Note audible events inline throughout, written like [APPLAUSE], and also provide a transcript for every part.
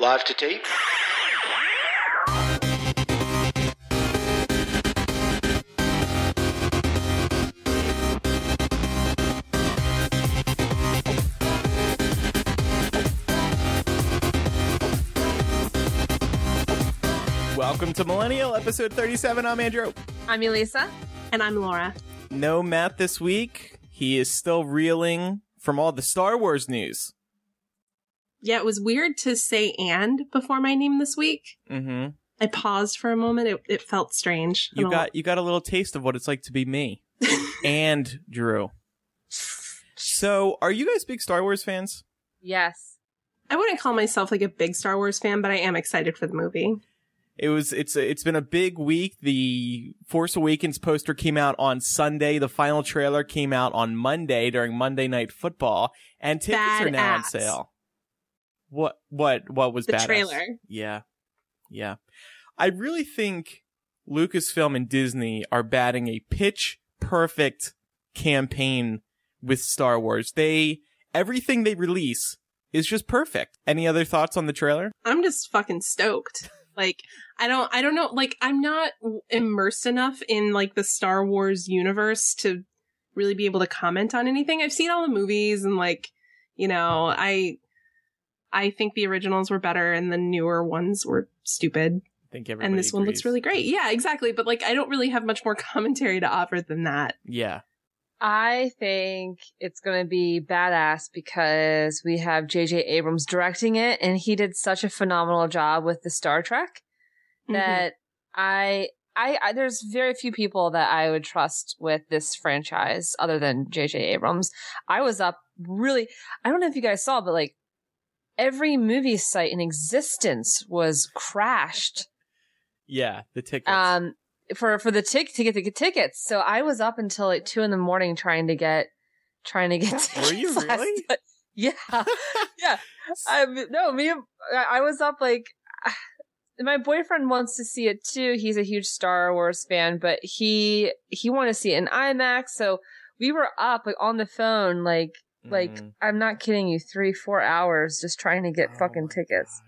Live to tape. Welcome to Millennial, episode 37. I'm Andrew. I'm Elisa. And I'm Laura. No Matt this week. He is still reeling from all the Star Wars news. Yeah, it was weird to say and before my name this week. Mm-hmm. I paused for a moment. It, it felt strange. You don't got you got a little taste of what it's like to be me [LAUGHS] and Drew. So, are you guys big Star Wars fans? Yes. I wouldn't call myself like a big Star Wars fan, but I am excited for the movie. It was it's it's been a big week. The Force Awakens poster came out on Sunday. The final trailer came out on Monday during Monday Night Football, and tickets are now on sale. What what what was The badass? trailer. Yeah, yeah. I really think Lucasfilm and Disney are batting a pitch perfect campaign with Star Wars. They everything they release is just perfect. Any other thoughts on the trailer? I'm just fucking stoked. Like, I don't, I don't know, like, I'm not immersed enough in like the Star Wars universe to really be able to comment on anything. I've seen all the movies and like, you know, I, I think the originals were better and the newer ones were stupid. I think everybody and this one looks really great. Yeah, exactly. But like, I don't really have much more [LAUGHS] commentary to offer than that. Yeah. I think it's going to be badass because we have J.J. Abrams directing it and he did such a phenomenal job with the Star Trek Mm-hmm. that I, I, I, there's very few people that I would trust with this franchise other than J.J. Abrams. I was up really, I don't know if you guys saw, but like every movie site in existence was crashed. Yeah, the tickets. um for for the tick to get the tickets. So I was up until like two in the morning trying to get trying to get tickets. Were you really? [LAUGHS] Yeah, [LAUGHS] yeah. I no, me. I I was up like. [SIGHS] My boyfriend wants to see it too. He's a huge Star Wars fan, but he he wanted to see it in IMAX. So we were up like on the phone, like like Mhm. I'm not kidding you, three four hours just trying to get Oh fucking tickets. gosh.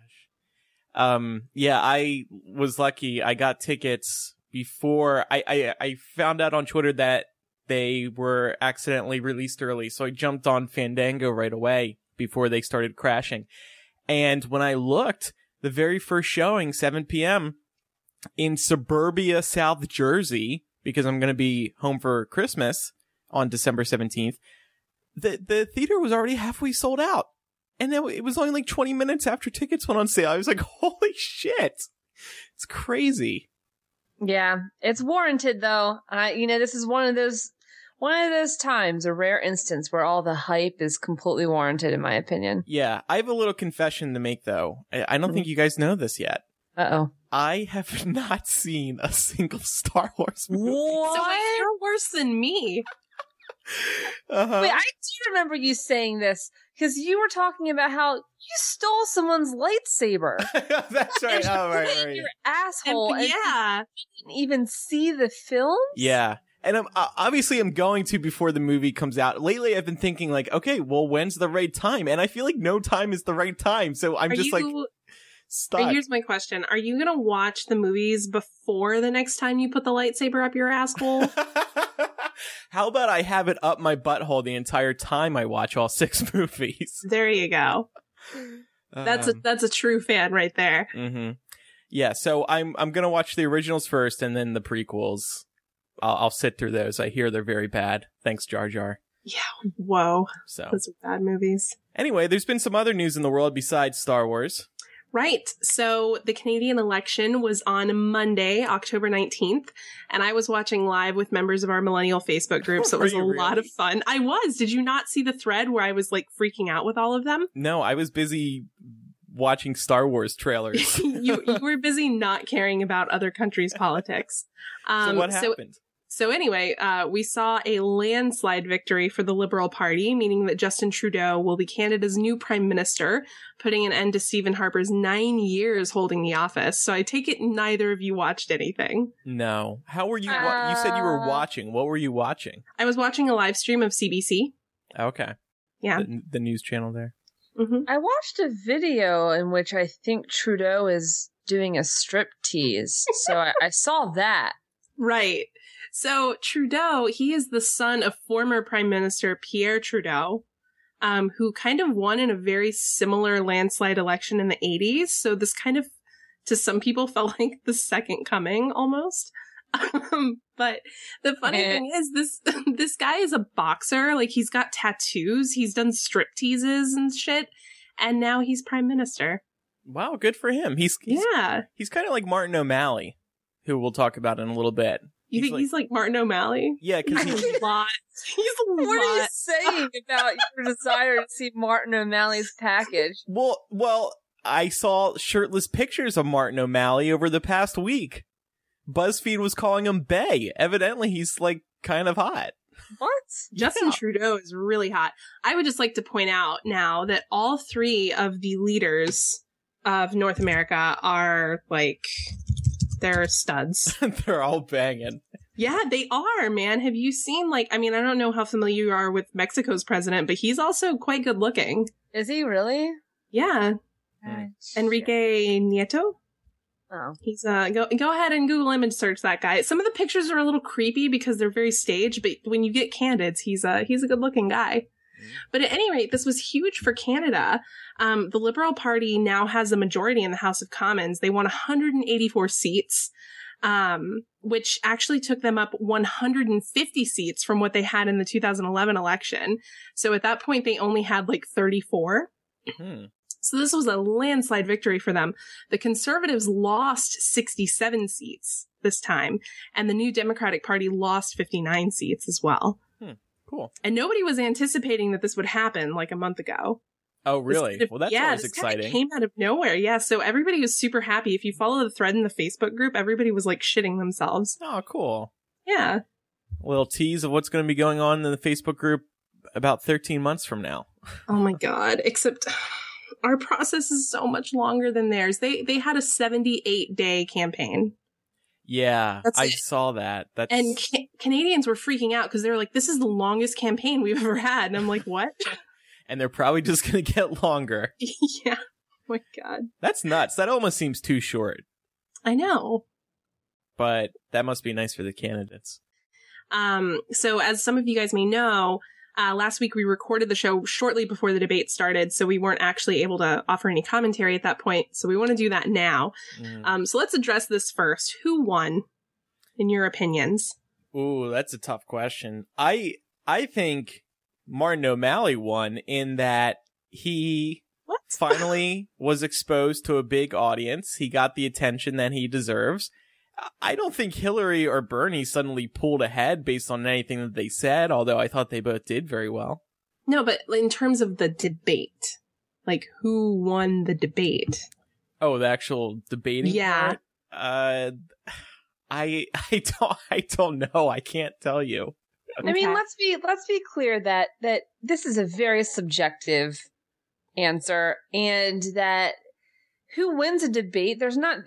Um, yeah, I was lucky. I got tickets before I, I, I found out on Twitter that they were accidentally released early. So I jumped on Fandango right away before they started crashing. And when I looked, the very first showing, 7 p.m. in suburbia, South Jersey, because I'm going to be home for Christmas on December 17th, the, the theater was already halfway sold out. And then it was only like 20 minutes after tickets went on sale. I was like, [LAUGHS] holy shit. It's crazy. Yeah, it's warranted though. I, you know, this is one of those, one of those times, a rare instance where all the hype is completely warranted, in my opinion. Yeah. I have a little confession to make though. I, I don't think you guys know this yet. Uh oh. I have [LAUGHS] not seen a single Star Wars movie. What? So wait, you're worse than me. Uh-huh. Wait, I do remember you saying this because you were talking about how you stole someone's lightsaber. [LAUGHS] That's right. and Oh, right, put it in right. your And, asshole. And yeah. you didn't even see the film. Yeah. And I'm, uh, obviously I'm going to before the movie comes out. Lately I've been thinking like, okay, well, when's the right time? And I feel like no time is the right time. So I'm Are just you, like stuck. Here's my question. Are you going to watch the movies before the next time you put the lightsaber up your asshole? [LAUGHS] [LAUGHS] How about I have it up my butthole the entire time I watch all six [LAUGHS] movies? there you go. That's a that's a true fan right there. hmm Yeah, so I'm I'm gonna watch the originals first and then the prequels. I'll, I'll sit through those. I hear they're very bad. Thanks, Jar Jar. Yeah. Whoa. So Those are bad movies. anyway, there's been some other news in the world besides Star Wars. Right. So the Canadian election was on Monday, October 19th, and I was watching live with members of our millennial Facebook group. So it was a you lot of fun. I was. Did you not see the thread where I was like freaking out with all of them? No, I was busy watching Star Wars trailers. [LAUGHS] you, you [LAUGHS] were busy not caring about other countries' politics. Um, so what happened? So anyway, uh, we saw a landslide victory for the Liberal Party, meaning that Justin Trudeau will be Canada's new prime minister, putting an end to Stephen Harper's nine years holding the office. So I take it neither of you watched anything. no. How were you? Wa- you said you were Uh, watching. What were you watching? I was watching a live stream of CBC. Okay. Yeah. The, the news channel there. Mm-hmm. I watched a video in which I think Trudeau is doing a strip tease. so I, I saw that. [LAUGHS] Right. So Trudeau, he is the son of former Prime Minister Pierre Trudeau, um, who kind of won in a very similar landslide election in the 80s. So this kind of, to some people, [LAUGHS] felt like the second coming almost. Um, but the funny Eh. thing is this [LAUGHS] this guy is a boxer. Like he's got tattoos, he's done strip teases and shit, and now he's prime minister. Wow, good for him. He's he's, yeah. he's kind of like Martin O'Malley, who we'll talk about in a little bit. You He's think like- he's like Martin O'Malley? Yeah, because [LAUGHS] He's he a lot. He's a What are you saying about your desire to see Martin O'Malley's package? well, well, I saw shirtless pictures of Martin O'Malley over the past week. BuzzFeed was calling him Bay. Evidently, he's like kind of hot. What? Justin Yeah. Trudeau is really hot. I would just like to point out now that all three of the leaders of North America are like they're studs. [LAUGHS] They're all banging. yeah, they are, man. Have you seen like I mean, I don't know how familiar you are with Mexico's president, but he's also quite good looking. Is he really? Yeah. Hmm. Enrique Nieto? Oh. He's uh go go ahead and Google image search that guy. Some of the pictures are a little creepy because they're very staged, but when you get candids, he's a he's a good looking guy. But at any rate, this was huge for Canada. Um, the Liberal Party now has a majority in the House of Commons. They won 184 seats, um, which actually took them up 150 seats from what they had in the 2011 election. So at that point, they only had like 34. Hmm. So this was a landslide victory for them. The conservatives lost 67 seats this time, and the new Democratic Party lost 59 seats as well. Cool. And nobody was anticipating that this would happen like a month ago. Oh, really? kind of- Well, that's yeah, always exciting. Came out of nowhere. Yeah. So everybody was super happy. If you follow the thread in the Facebook group, everybody was like shitting themselves. Oh, cool. Yeah. A little tease of what's going to be going on in the Facebook group about 13 months from now. [LAUGHS] Oh my god. Except [SIGHS] our process is so much longer than theirs. They they had a 78 day campaign. Yeah, That's I it. saw that. That's And ca- Canadians were freaking out because they were like, "This is the longest campaign we've ever had," and I'm like, "What?" [LAUGHS] and they're probably just going to get longer. [LAUGHS] yeah. Oh my god. That's nuts. That almost seems too short, I know. but that must be nice for the candidates. Um. So, as some of you guys may know, uh, last week we recorded the show shortly before the debate started, so we weren't actually able to offer any commentary at that point. So we want to do that now. Mm. Um. So let's address this first. Who won, in your opinions? Ooh, that's a tough question. I I think Martin O'Malley won in that he What? [LAUGHS] finally was exposed to a big audience. He got the attention that he deserves. I don't think Hillary or Bernie suddenly pulled ahead based on anything that they said, although I thought they both did very well. No, but in terms of the debate, like who won the debate? Oh, the actual debating Yeah. part? Uh I [LAUGHS] I don't I don't know. I can't tell you. I mean, let's be let's be clear that that this is a very subjective answer, and that who wins a debate, there's not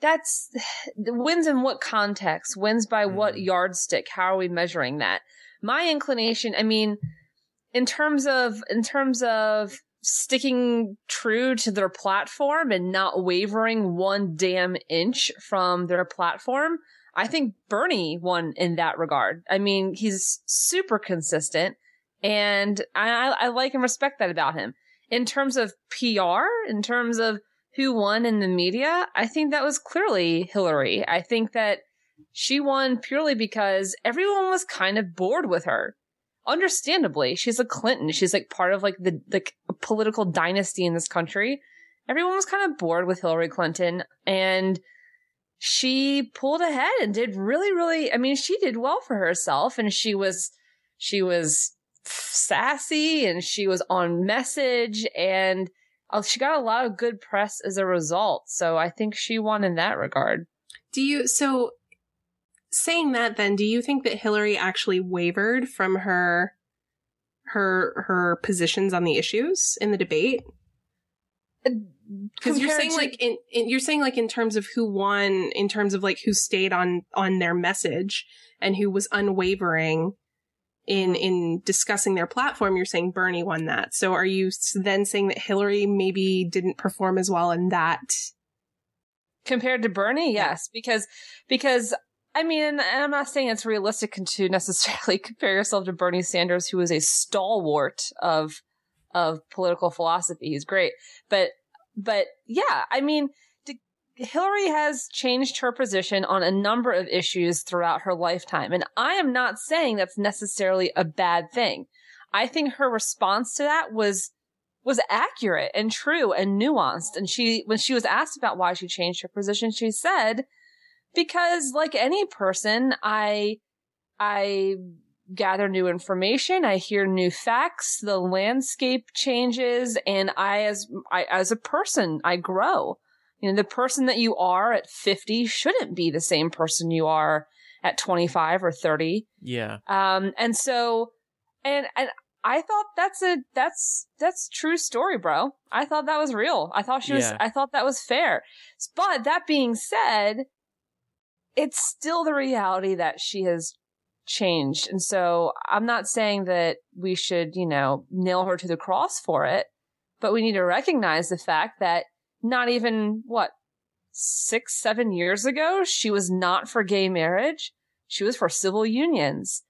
that's the wins in what context, wins by what Mhm. yardstick, how are we measuring that? My inclination, I mean, in terms of in terms of sticking true to their platform and not wavering one damn inch from their platform, I think Bernie won in that regard. I mean, he's super consistent and I I like and respect that about him. In terms of PR, in terms of who won in the media, I think that was clearly Hillary. I think that she won purely because everyone was kind of bored with her. Understandably, she's a Clinton. She's like part of like the the political dynasty in this country. Everyone was kind of bored with Hillary Clinton and she pulled ahead and did really really I mean she did well for herself and she was she was sassy and she was on message and Oh, she got a lot of good press as a result. So I think she won in that regard. Do you so saying that then do you think that Hillary actually wavered from her her her positions on the issues in the debate? Uh, because you're saying to- like in, in you're saying like in terms of who won, in terms of like who stayed on on their message and who was unwavering in in discussing their platform, you're saying Bernie won that. So are you then saying that Hillary maybe didn't perform as well in that compared to Bernie? Yes, because because I mean, I'm not saying it's realistic [LAUGHS] to necessarily [LAUGHS] compare yourself to Bernie Sanders, who is a stalwart of of political philosophy. He's great, but but yeah, I mean, Hillary has changed her position on a number of issues throughout her lifetime. And I am not saying that's necessarily a bad thing. I think her response to that was, was accurate and true and nuanced. And she, when she was asked about why she changed her position, she said, because like any person, I, I gather new information. I hear new facts. The landscape changes and I, as, I, as a person, I grow. You know, the person that you are at 50 shouldn't be the same person you are at 25 or 30. Yeah. Um, and so, and, and I thought that's a, that's, that's true story, bro. I thought that was real. I thought she was, Yeah. I thought that was fair. But that being said, it's still the reality that she has changed. And so I'm not saying that we should, you know, nail her to the cross for it, but we need to recognize the fact that not even what six, seven years ago, she was not for gay marriage. She was for civil unions.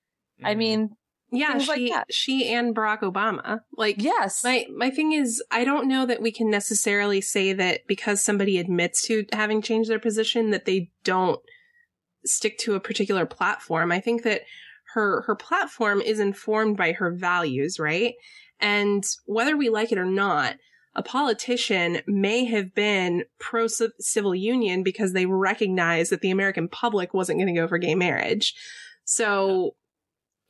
I Mhm. mean, Yeah, Things like she that. she and Barack Obama. Like yes. my my thing is I don't know that we can necessarily say that because somebody admits to having changed their position that they don't stick to a particular platform. I think that her her platform is informed by her values, right? And whether we like it or not, a politician may have been pro civil union because they recognize that the American public wasn't going to go for gay marriage. So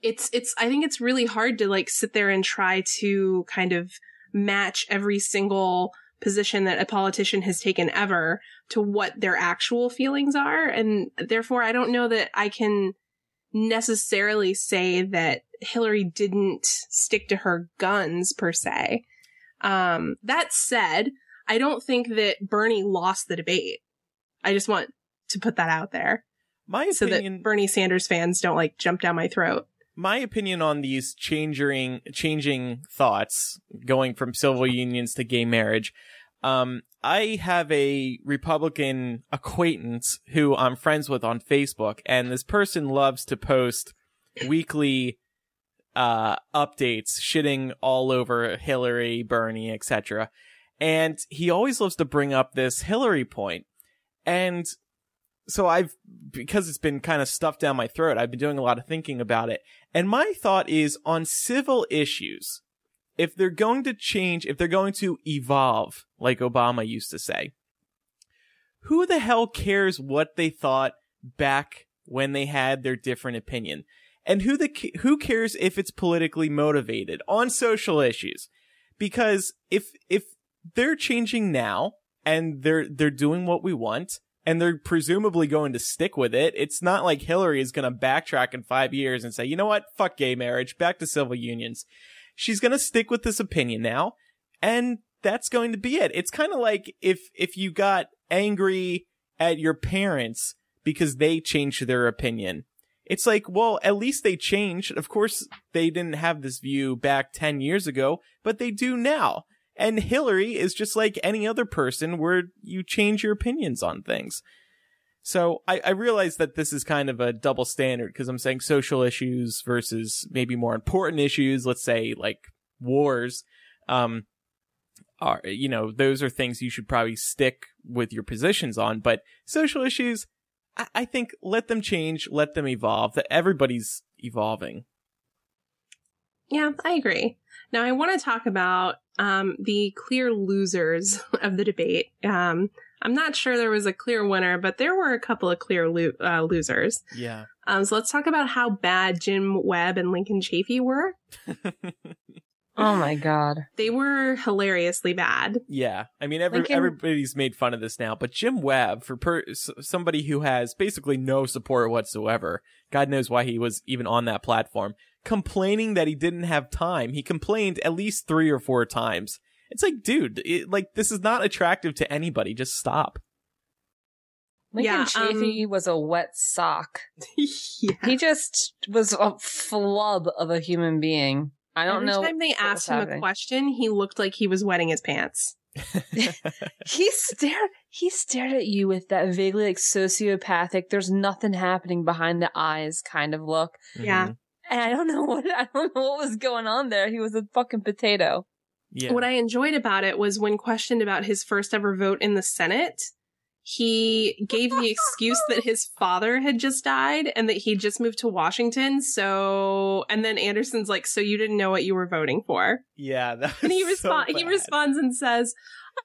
it's it's I think it's really hard to like sit there and try to kind of match every single position that a politician has taken ever to what their actual feelings are and therefore I don't know that I can necessarily say that Hillary didn't stick to her guns per se. Um, that said, I don't think that Bernie lost the debate. I just want to put that out there my so opinion, that Bernie Sanders fans don't like jump down my throat. my opinion on these changing changing thoughts going from civil unions to gay marriage um i have a republican acquaintance who i'm friends with on facebook and this person loves to post weekly uh updates shitting all over hillary bernie etc and he always loves to bring up this hillary point. and so I've because it's been kind of stuffed down my throat, I've been doing a lot of thinking about it. And my thought is on civil issues, if they're going to change, if they're going to evolve, like Obama used to say, who the hell cares what they thought back when they had their different opinion? And who the who cares if it's politically motivated on social issues? Because if if they're changing now and they're they're doing what we want, and they're presumably going to stick with it. It's not like Hillary is going to backtrack in five years and say, you know what? Fuck gay marriage. Back to civil unions. She's going to stick with this opinion now. And that's going to be it. It's kind of like if, if you got angry at your parents because they changed their opinion. It's like, well, at least they changed. Of course, they didn't have this view back 10 years ago, but they do now. And Hillary is just like any other person where you change your opinions on things. So I, I realize that this is kind of a double standard because I'm saying social issues versus maybe more important issues, let's say like wars. Um, are, you know, those are things you should probably stick with your positions on, but social issues, I, I think let them change, let them evolve, that everybody's evolving. Yeah, I agree. Now I want to talk about um, the clear losers [LAUGHS] of the debate. Um, I'm not sure there was a clear winner, but there were a couple of clear lo- uh, losers. Yeah. Um, so let's talk about how bad Jim Webb and Lincoln Chafee were. [LAUGHS] oh my god. [LAUGHS] They were hilariously bad. Yeah, I mean, every, Lincoln- everybody's made fun of this now, but Jim Webb, for per, somebody who has basically no support whatsoever, God knows why he was even on that platform, complaining that he didn't have time. He complained at least three or four times. It's like, dude, it, like this is not attractive to anybody. Just stop. Lincoln Yeah, Chafee um, was a wet sock. [LAUGHS] yeah. He just was a flub of a human being. I don't Every know. time they asked was him a question, he looked like he was wetting his pants. [LAUGHS] He stared. He stared at you with that vaguely like sociopathic. There's nothing happening behind the eyes kind of look, Yeah. Mhm. and I don't know what I don't know what was going on there. He was a fucking potato. Yeah. What I enjoyed about it was when questioned about his first ever vote in the Senate, he gave the excuse that his father had just died and that he just moved to Washington. So, and then Anderson's like, "So you didn't know what you were voting for?" yeah. And he was so responds. he responds and says,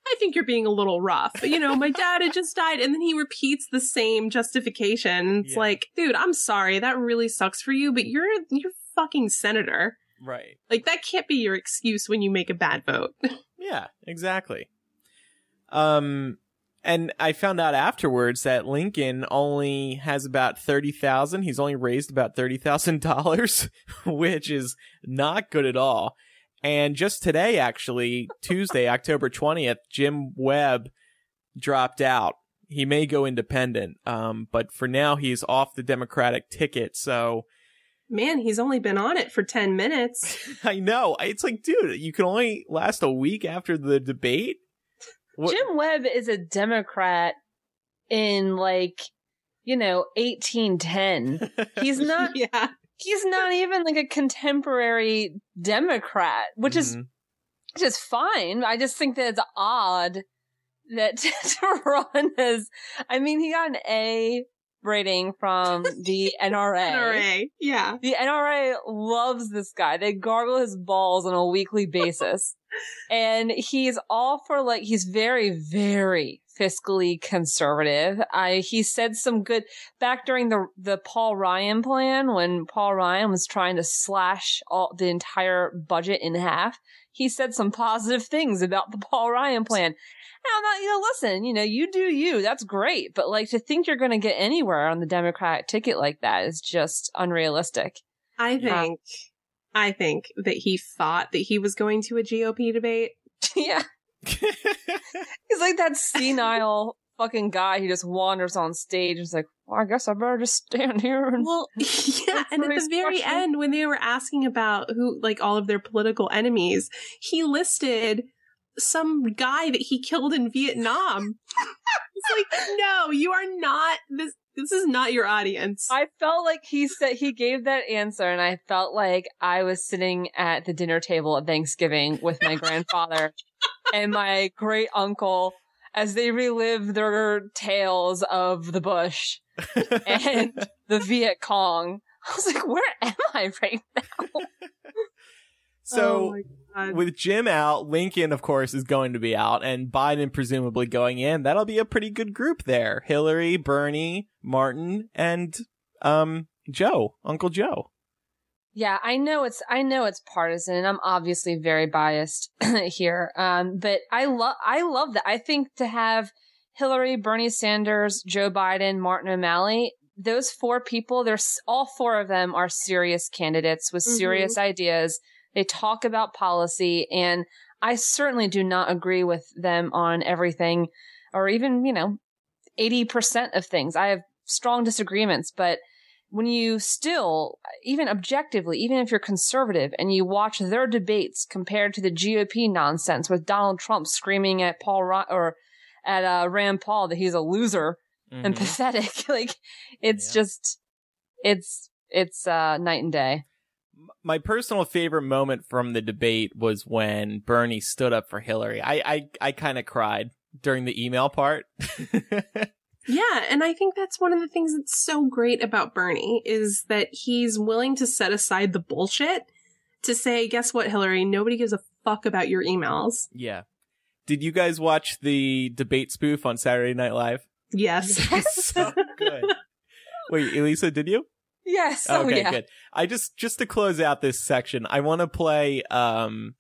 "I think you're being a little rough. You know, my dad had just died." And then he repeats the same justification. It's Yeah. like, dude, I'm sorry, that really sucks for you, but you're you're fucking senator. Right. Like that can't be your excuse when you make a bad vote. Yeah, exactly. Um, and I found out afterwards that Lincoln only has about thirty thousand. He's only raised about thirty thousand [LAUGHS] dollars, which is not good at all. And just today, actually, Tuesday, [LAUGHS] October twentieth, Jim Webb dropped out. He may go independent, um, but for now, he's off the Democratic ticket. So Man, he's only been on it for 10 minutes. [LAUGHS] I know it's like, dude, you can only last a week after the debate. What- Jim Webb is a Democrat in like you know 1810. [LAUGHS] He's not. [LAUGHS] yeah. he's not even like a contemporary Democrat, which is Mhm. which is fine. I just think that it's odd that to run as I mean he got an A rating from [LAUGHS] the NRA. NRA. Yeah. The NRA loves this guy. They gargle his balls on a weekly [LAUGHS] basis. and he's all for like he's very, very fiscally conservative. I he said some good back during the the Paul Ryan plan when Paul Ryan was trying to slash all the entire budget in half. He said some positive things about the Paul Ryan plan. I'm not, you know, listen, you know, you do you. That's great. But like to think you're going to get anywhere on the Democratic ticket like that is just unrealistic. I Yeah. think, I think that he thought that he was going to a GOP debate. [LAUGHS] yeah. He's like that senile fucking guy who just wanders on stage and is like, well, I guess I better just stand here and Well, [LAUGHS] yeah. And at the very end, when they were asking about who, like all of their political enemies, he listed some guy that he killed in Vietnam. it's like, no, you are not this. This is not your audience. I felt like he said he gave that answer, and I felt like I was sitting at the dinner table at Thanksgiving with my grandfather [LAUGHS] and my great uncle as they relive their tales of the bush [LAUGHS] and the Viet Cong. I was like, where am I right now? [LAUGHS] so Oh with Jim out, Lincoln, of course, is going to be out, and Biden presumably going in. That'll be a pretty good group there: Hillary, Bernie, Martin, and um Joe, Uncle Joe. Yeah, I know it's I know it's partisan and I'm obviously very biased [CLEARS THROAT] here. Um but I love I love that. I think to have Hillary, Bernie Sanders, Joe Biden, Martin O'Malley, those four people, there's all four of them are serious candidates with Mhm. serious ideas. They talk about policy and I certainly do not agree with them on everything or even, you know, 80% of things. I have strong disagreements, but when you still, even objectively, even if you're conservative and you watch their debates compared to the GOP nonsense with Donald Trump screaming at Paul Ro- or at uh, Rand Paul that he's a loser and Mhm. pathetic, [LAUGHS] like it's Yeah. just, it's, it's, uh, night and day. My personal favorite moment from the debate was when Bernie stood up for Hillary. I I, I kind of cried during the email part. [LAUGHS] Yeah, and I think that's one of the things that's so great about Bernie is that he's willing to set aside the bullshit to say, guess what, Hillary? Nobody gives a fuck about your emails. yeah. Did you guys watch the debate spoof on Saturday Night Live? Yes. [LAUGHS] so good. [LAUGHS] Wait, Elisa, did you? Yes. Oh, okay, yeah. good. I just just to close out this section, I want to play um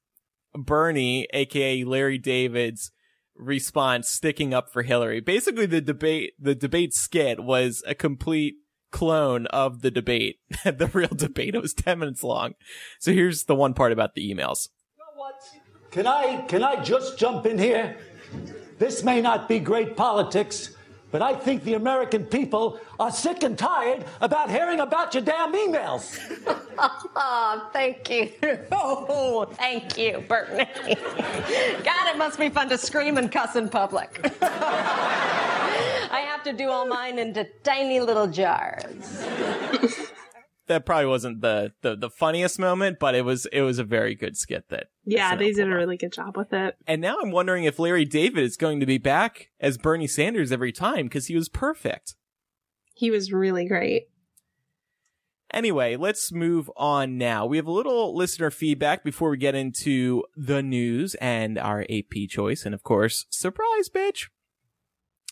Bernie, aka Larry David's response sticking up for Hillary. Basically the debate the debate skit was a complete clone of the debate, [LAUGHS] the real debate. It was 10 minutes long. So here's the one part about the emails. You know what? Can I can I just jump in here? This may not be great politics, but I think the American people are sick and tired about hearing about your damn emails. oh, [LAUGHS] thank you. [LAUGHS] Oh, thank you, Bernie. [LAUGHS] God, it must be fun to scream and cuss in public. I have to do all mine into tiny little jars that probably wasn't the, the the funniest moment, but it was it was a very good skit that. Yeah, they did a really good job with it. And now I'm wondering if Larry David is going to be back as Bernie Sanders every time because he was perfect. He was really great. Anyway, let's move on now. We have a little listener feedback before we get into the news and our AP choice, and of course, surprise, bitch.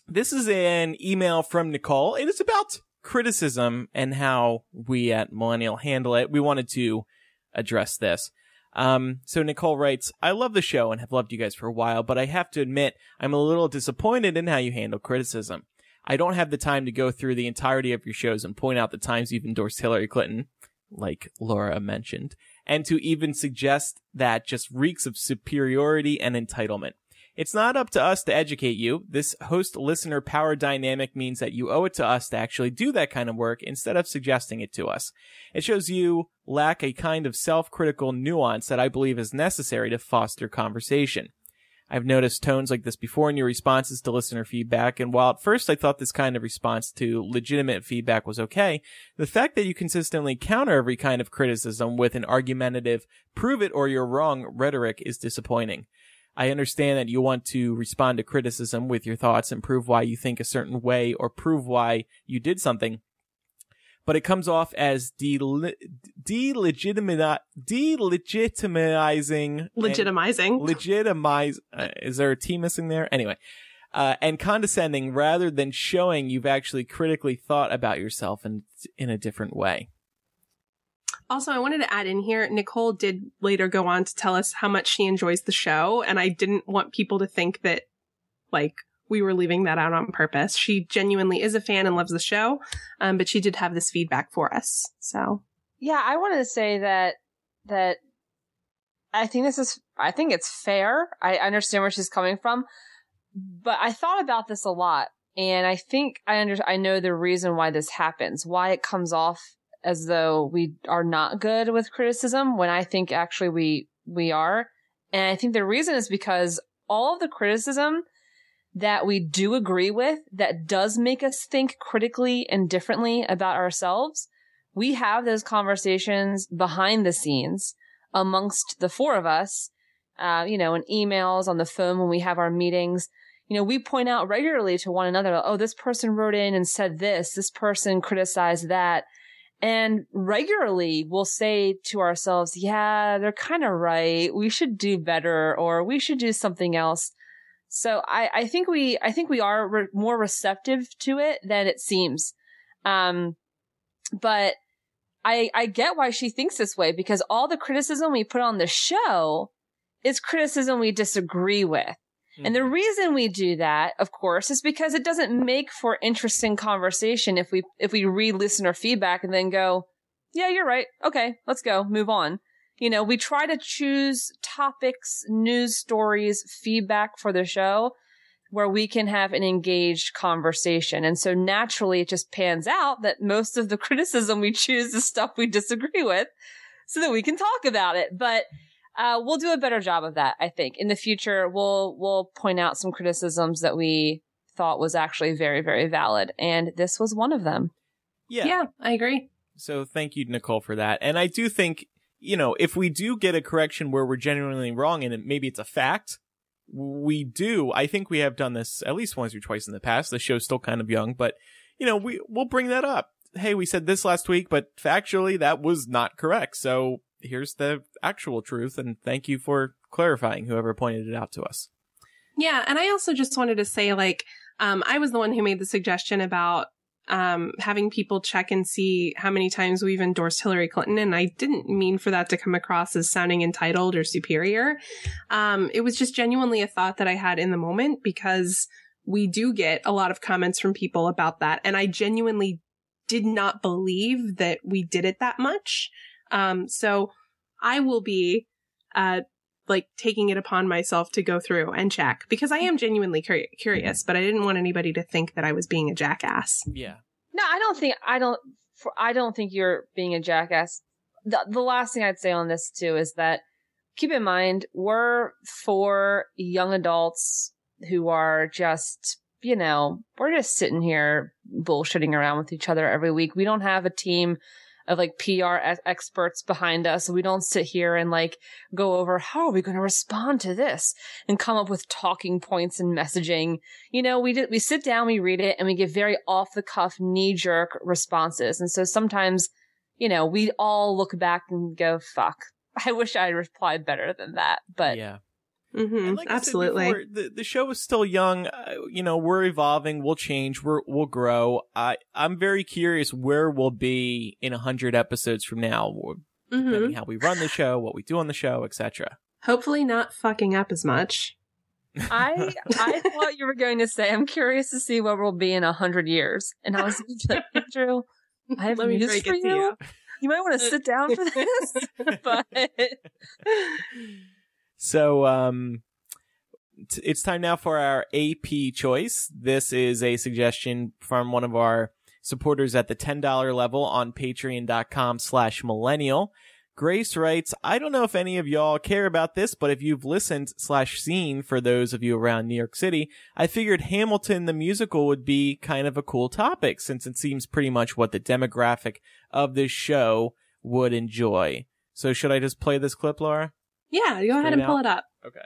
This is an email from Nicole. And It is about criticism and how we at Millennial handle it, we wanted to address this. Um, so Nicole writes, I love the show and have loved you guys for a while, but I have to admit I'm a little disappointed in how you handle criticism. I don't have the time to go through the entirety of your shows and point out the times you've endorsed Hillary Clinton, like Laura mentioned, and to even suggest that just reeks of superiority and entitlement. It's not up to us to educate you. This host listener power dynamic means that you owe it to us to actually do that kind of work instead of suggesting it to us. It shows you lack a kind of self-critical nuance that I believe is necessary to foster conversation. I've noticed tones like this before in your responses to listener feedback, and while at first I thought this kind of response to legitimate feedback was okay, the fact that you consistently counter every kind of criticism with an argumentative, prove it or you're wrong rhetoric is disappointing. I understand that you want to respond to criticism with your thoughts and prove why you think a certain way or prove why you did something. But it comes off as de- delegitimizing, delegitimizing, legitimizing, legitimize. Uh, is there a T missing there? Anyway, uh, and condescending rather than showing you've actually critically thought about yourself in in a different way. Also, I wanted to add in here, Nicole did later go on to tell us how much she enjoys the show, and I didn't want people to think that, like, we were leaving that out on purpose. She genuinely is a fan and loves the show, um, but she did have this feedback for us. So, yeah, I wanted to say that that I think this is, I think it's fair. I understand where she's coming from, but I thought about this a lot, and I think I under, I know the reason why this happens, why it comes off as though we are not good with criticism when I think actually we, we are. And I think the reason is because all of the criticism that we do agree with that does make us think critically and differently about ourselves, we have those conversations behind the scenes amongst the four of us, uh, you know, in emails, on the phone when we have our meetings. You know, we point out regularly to one another, oh, this person wrote in and said this, this person criticized that. And regularly we'll say to ourselves, yeah, they're kind of right. We should do better or we should do something else. So I, I think we, I think we are re- more receptive to it than it seems. Um, but I, I get why she thinks this way because all the criticism we put on the show is criticism we disagree with. And the mm-hmm. reason we do that, of course, is because it doesn't make for interesting conversation if we if we read listener feedback and then go, "Yeah, you're right. Okay, let's go. Move on." You know, we try to choose topics, news stories, feedback for the show where we can have an engaged conversation. And so naturally it just pans out that most of the [LAUGHS] criticism we choose is stuff we disagree with so that we can talk about it. But uh, we'll do a better job of that. I think in the future, we'll, we'll point out some criticisms that we thought was actually very, very valid. And this was one of them. Yeah. Yeah, I agree. So thank you, Nicole, for that. And I do think, you know, if we do get a correction where we're genuinely wrong and it, maybe it's a fact, we do. I think we have done this at least once or twice in the past. The show's still kind of young, but you know, we, we'll bring that up. Hey, we said this last week, but factually that was not correct. So here's the actual truth and thank you for clarifying whoever pointed it out to us. Yeah, and I also just wanted to say like um, I was the one who made the suggestion about um, having people check and see how many times we've endorsed Hillary Clinton. And I didn't mean for that to come across as sounding entitled or superior. Um, it was just genuinely a thought that I had in the moment because we do get a lot of comments from people about that. And I genuinely did not believe that we did it that much. Um, so I will be, uh, like taking it upon myself to go through and check because I am genuinely cur- curious, but I didn't want anybody to think that I was being a jackass. Yeah. No, I don't think I don't. For, I don't think you're being a jackass. The, the last thing I'd say on this too is that keep in mind we're four young adults who are just you know we're just sitting here bullshitting around with each other every week. We don't have a team of like PR experts behind us. We don't sit here and like go over how are we going to respond to this and come up with talking points and messaging. You know, we did, we sit down, we read it and we give very off the cuff knee jerk responses. And so sometimes, you know, we all look back and go, fuck, I wish I replied better than that. But yeah. Mm-hmm, like absolutely. Before, the the show is still young. Uh, you know, we're evolving. We'll change. We're we'll grow. I I'm very curious where we'll be in a hundred episodes from now, Mm-hmm. depending how we run the show, what we do on the show, etc. Hopefully, not fucking up as much. I [LAUGHS] I thought you were going to say I'm curious to see where we'll be in a hundred years, and I was like, [LAUGHS] Andrew, I have Let news break for you. you. You might want to sit down for this, [LAUGHS] but So, um, t- it's time now for our AP choice. This is a suggestion from one of our supporters at the $10 level on patreon.com slash millennial. Grace writes, I don't know if any of y'all care about this, but if you've listened slash seen for those of you around New York City, I figured Hamilton the musical would be kind of a cool topic since it seems pretty much what the demographic of this show would enjoy. So should I just play this clip, Laura? Yeah, go ahead and it pull it up. Okay.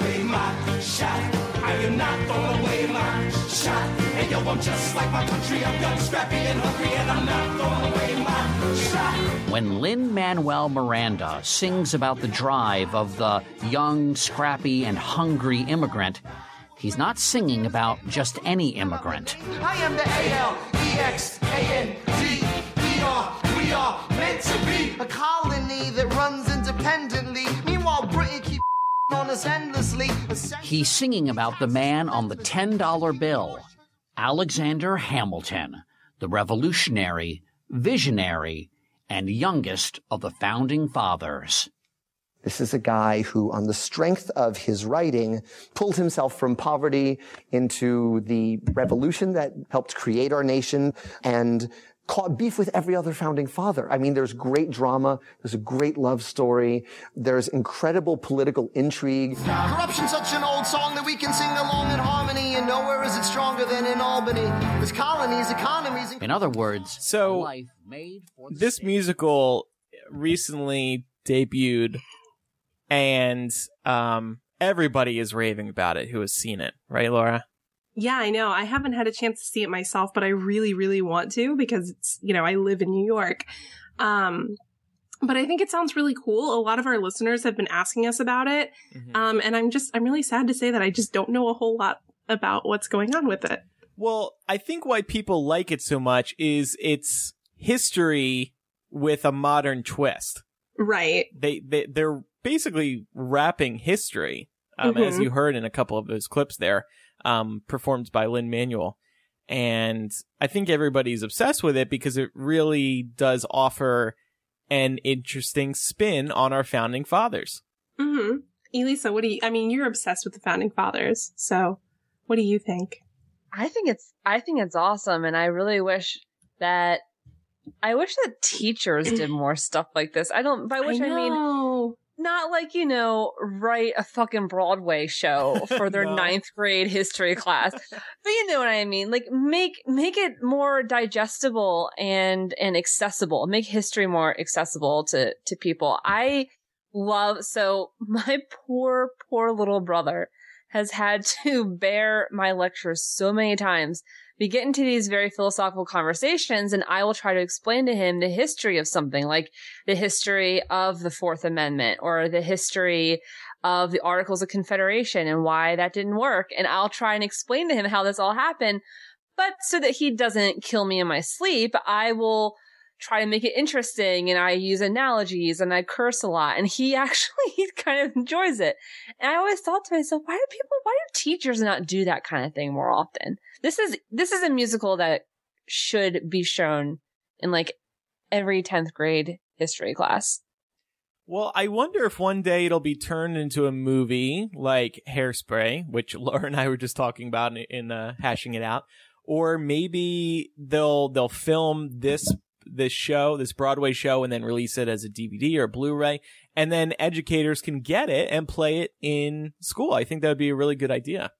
away my shot. I am not throwing away my shot. And yo, I'm just like my country. I'm young, scrappy, and hungry, and I'm not throwing away my shot. When Lin-Manuel Miranda sings about the drive of the young, scrappy, and hungry immigrant, he's not singing about just any immigrant. I am the A-L-E-X-A-N-D-E-R. We are meant to be a colony that runs independently. Meanwhile, Britain keeps [LAUGHS] on us endlessly. He's singing about the man on the $10 bill, Alexander Hamilton, the revolutionary, visionary, and youngest of the founding fathers. This is a guy who, on the strength of his writing, pulled himself from poverty into the revolution that helped create our nation and caught beef with every other founding father. I mean, there's great drama. There's a great love story. There's incredible political intrigue. Corruption's such an old song that we can sing along in harmony, and nowhere is it stronger than in Albany. There's colonies, economies, In other words, So, life made for the this stage. musical recently debuted and um everybody is raving about it who has seen it right laura Yeah, I know. I haven't had a chance to see it myself, but I really, really want to because it's, you know, I live in New York. Um, but I think it sounds really cool. A lot of our listeners have been asking us about it. Um, and I'm just, I'm really sad to say that I just don't know a whole lot about what's going on with it. well i think why people like it so much is it's history with a modern twist Right. they, they they're basically wrapping history um, as Mhm. you heard in a couple of those clips there um, performed by lin-manuel and i think everybody's obsessed with it because it really does offer an interesting spin on our founding fathers Mm-hmm. Elisa, what do you, I mean, you're obsessed with the founding fathers. So what do you think? I think it's I think it's awesome, and I really wish that I wish that teachers did [CLEARS THROAT] more stuff like this. I don't. By which I, mean know. Not like you know write a fucking Broadway show [LAUGHS] for their No. ninth grade history class, [LAUGHS] but you know what I mean. Like make make it more digestible and and accessible. Make history more accessible to to people. I love so [LAUGHS] my poor poor little brother has had to bear my lectures so many times. We get into these very philosophical conversations and I will try to explain to him the history of something like the history of the Fourth Amendment or the history of the Articles of Confederation and why that didn't work. And I'll try and explain to him how this all happened. But so that he doesn't kill me in my sleep, I will try to make it interesting and I use analogies and I curse a lot. And he [LAUGHS] actually he kind of enjoys it. And I always thought to myself, why do people, why do teachers not do that kind of thing more often? This is, this is a musical that should be shown in like every 10th grade history class. Well, I wonder if one day it'll be turned into a movie like Hairspray, which [LAUGHS] Laura and I were just talking about in, in uh, hashing it out, or maybe they'll they'll film this this show, this Broadway show, and then release it as a DVD or a Blu-ray, and then educators can get it and play it in school. I think that would be a really good idea.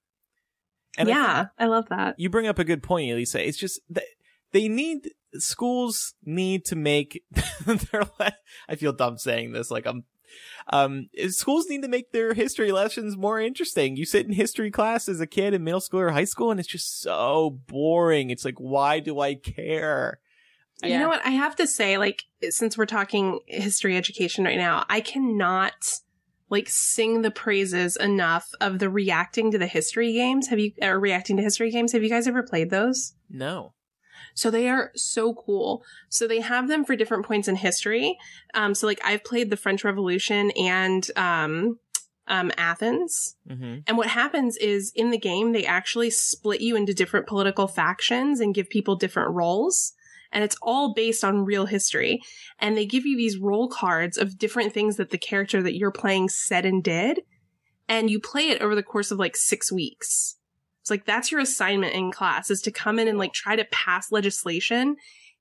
And yeah, I, love that. you bring up a good point, Elisa. It's just that they need schools need to make [LAUGHS] their. Le- I feel dumb saying this. Like I'm. Um, schools need to make their history lessons more interesting. You sit in history class as a kid in middle school or high school, and it's just so boring. It's like, why do I care? You know what? I have to say, like, since we're talking history education right now, I cannot like sing the praises enough of the reacting to the history games. Have you or reacting to history games? Have you guys ever played those? No. So they are so cool. So they have them for different points in history. Um, so like I've played the French Revolution and um, um, Athens. Mm-hmm. And what happens is in the game, they actually split you into different political factions and give people different roles. And it's all based on real history. And they give you these role cards of different things that the character that you're playing said and did. And you play it over the course of like six weeks. It's like that's your assignment in class is to come in and like try to pass legislation.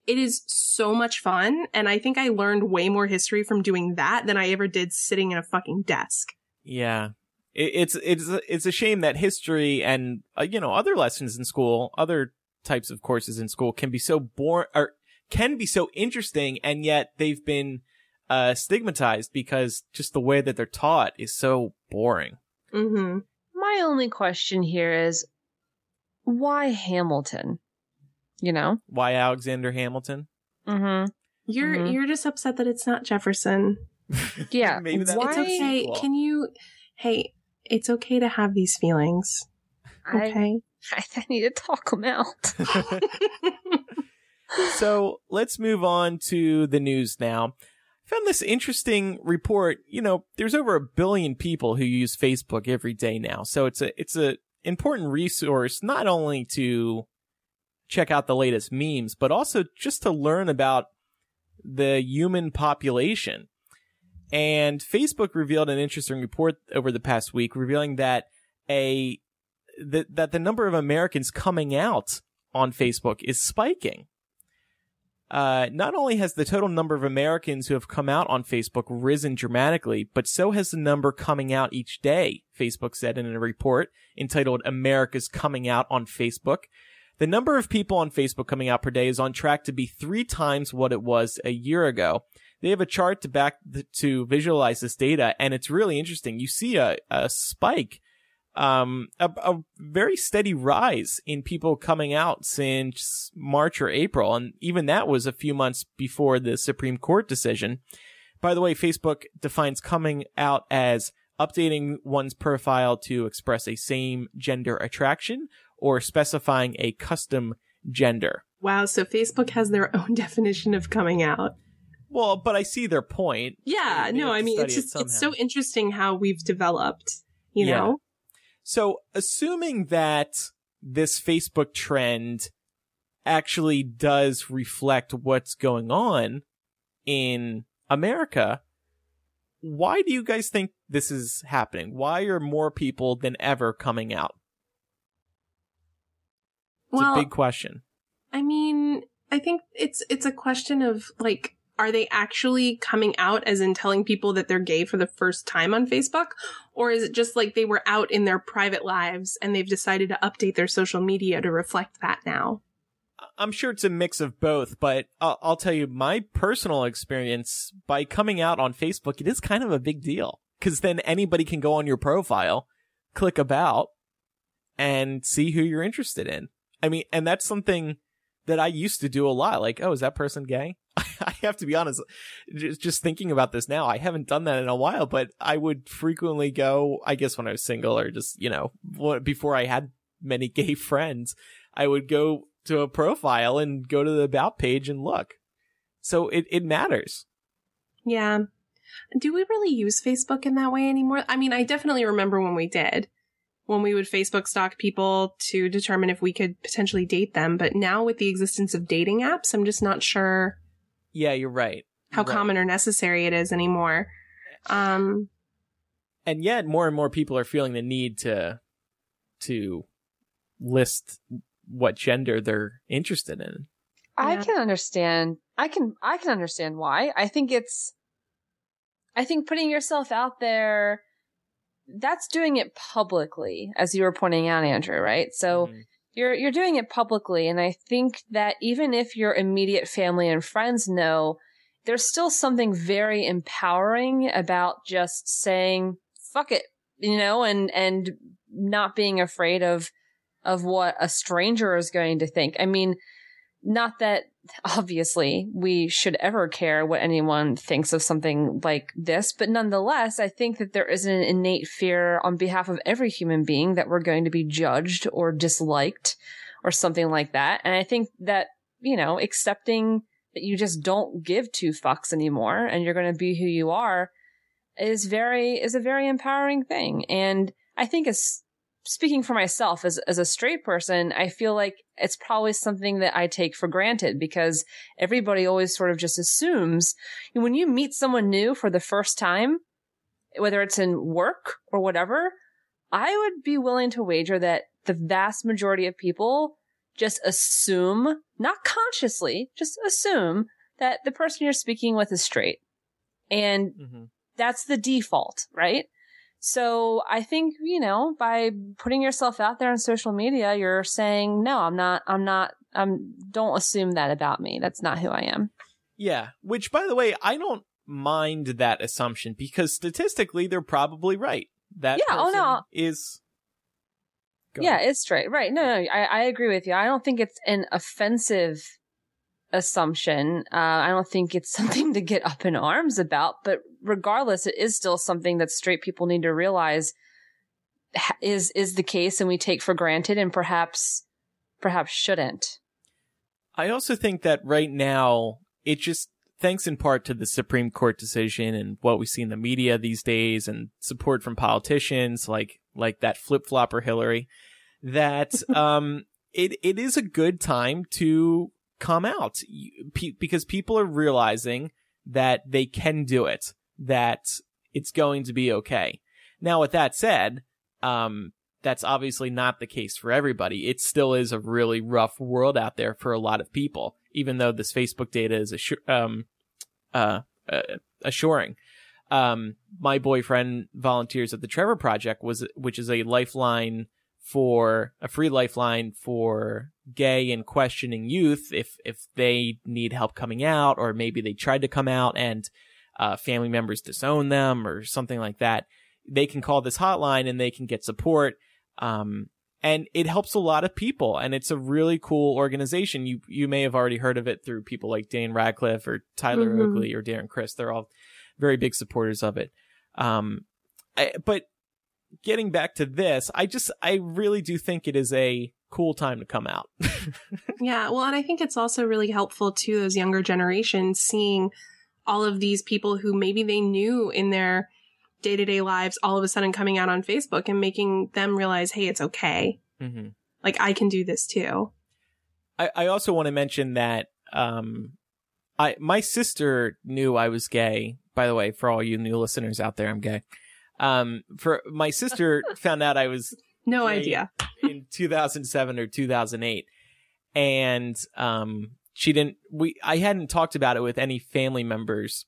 It is so much fun. And I think I learned way more history from doing that than I ever did sitting in a fucking desk. Yeah. It, it's it's it's a shame that history and uh, you know other lessons in school, other types of courses in school can be so boring or can be so interesting and yet they've been uh stigmatized because just the way that they're taught is so boring. Mm-hmm. My only question here is why Hamilton? You know? Why Alexander Hamilton? Mm-hmm. You're Mhm. you're just upset that it's not Jefferson. [LAUGHS] Yeah. [LAUGHS] Maybe that's why? It's okay. Can you? Hey, it's okay to have these feelings. Okay. I, [LAUGHS] I need to talk them out. [LAUGHS] [LAUGHS] so let's move on to the news now. I found this interesting report. You know, there's over a billion people who use Facebook every day now. So it's a, it's a important resource, not only to check out the latest memes, but also just to learn about the human population. And Facebook revealed an interesting report over the past week revealing that a, that, that the number of Americans coming out on Facebook is spiking. Uh, not only has the total number of Americans who have come out on Facebook risen dramatically, but so has the number coming out each day, Facebook said in a report entitled America's Coming Out on Facebook. The number of people on Facebook coming out per day is on track to be three times what it was a year ago. They have a chart to back the, to visualize this data, and it's really interesting. You see a, a spike um, a, a very steady rise in people coming out since March or April. And even that was a few months before the Supreme Court decision. By the way, Facebook defines coming out as updating one's profile to express a same gender attraction or specifying a custom gender. Wow. So Facebook has their [LAUGHS] own definition of coming out. Well, but I see their point. Yeah. They No, I mean, it's study it it's so interesting how we've developed. You Yeah. know. So, assuming that this Facebook trend actually does reflect what's going on in America, why do you guys think this is happening? Why are more people than ever coming out? It's Well, a big question. I mean, I think it's it's a question of like are they actually coming out as in telling people that they're gay for the first time on Facebook or is it just like they were out in their private lives and they've decided to update their social media to reflect that now? I'm sure it's a mix of both, but I'll, I'll tell you my personal experience by coming out on Facebook, it is kind of a big deal because then anybody can go on your profile, click about, and see who you're interested in. I mean, and that's something that I used to do a lot. Like, oh, is that person gay? [LAUGHS] I have to be honest, just, thinking about this now, I haven't done that in a while, but I would frequently go, I guess when I was single or just, you know, before I had many [LAUGHS] gay friends, I would go to a profile and go to the about page and look. So it, it matters. Yeah. Do we really use Facebook in that way anymore? I mean, I definitely remember when we did. When we would Facebook stalk people to determine if we could potentially date them. But now with the existence of dating apps, I'm just not sure Yeah, you're right. how You're right. common or necessary it is anymore. Um, and yet more and more people are feeling the need to to list what gender they're interested in. I Yeah. can understand. I can I can understand why. I think it's I think putting yourself out there that's doing it publicly as you were pointing out Andrew, right? So Mhm. You're you're doing it publicly and I think that even if your immediate family and friends know there's still something very empowering about just saying fuck it, you know, and and not being afraid of of what a stranger is going to think. I mean, not that obviously we should ever care what anyone thinks of something like this, but nonetheless, I think that there is an innate fear on behalf of every human being that we're going to be judged or disliked or something like that. And I think that, you know, accepting that you just don't give two fucks anymore and you're going to be who you are is very, is a very empowering thing. And I think as speaking for myself as, as a straight person, I feel like it's probably something that I take for granted because everybody always sort of just assumes when you meet someone new for the first time, whether it's in work or whatever, I would be willing to wager that the vast majority of people just assume, not consciously, just assume that the person you're speaking with is straight. And Mhm. that's the default, right? So I think, you know, by putting yourself out there on social media, you're saying, no, I'm not, I'm not, I'm, don't assume that about me. That's not who I am. Yeah, which by the way, I don't mind that assumption because statistically they're probably right. That Yeah, oh, no. is Go yeah, ahead. it's straight. Right. No, no, I, I agree with you. I don't think it's an offensive assumption. Uh, I don't think it's [LAUGHS] something to get up in arms about, but regardless, it is still something that straight people need to realize is, is the case and we take for granted and perhaps, perhaps shouldn't. I also think that right now, it just, thanks in part to the Supreme Court decision and what we see in the media these days and support from politicians like, like that flip flopper Hillary, that, [LAUGHS] um, it, it is a good time to come out because people are realizing that they can do it, that it's going to be okay. Now, with that said, um, that's obviously not the case for everybody. It still is a really rough world out there for a lot of people, even though this Facebook data is assu- um, uh, uh, assuring. Um, my boyfriend volunteers at the Trevor Project, was which is a lifeline for a free lifeline for gay and questioning youth if if they need help coming out or maybe they tried to come out and uh, family members disown them or something like that. They can call this hotline and they can get support. Um, and it helps a lot of people and it's a really cool organization. You, you may have already heard of it through people like Dane Radcliffe or Tyler Mhm. Oakley or Darren Criss. They're all very big supporters of it. Um, I, but getting back to this, I just, I really do think it is a cool time to come out. [LAUGHS] Yeah, well, and I think it's also really helpful to those younger generations seeing all of these people who maybe they knew in their day to day lives all of a sudden coming out on Facebook and making them realize, hey, it's okay. mm-hmm. Like, I can do this too. I, I also want to mention that um I my sister knew I was gay. By the way, for all you new listeners out there, I'm gay. Um for my sister [LAUGHS] found out I was No idea. in 2007 or 2008 and um she didn't we I hadn't talked about it with any family members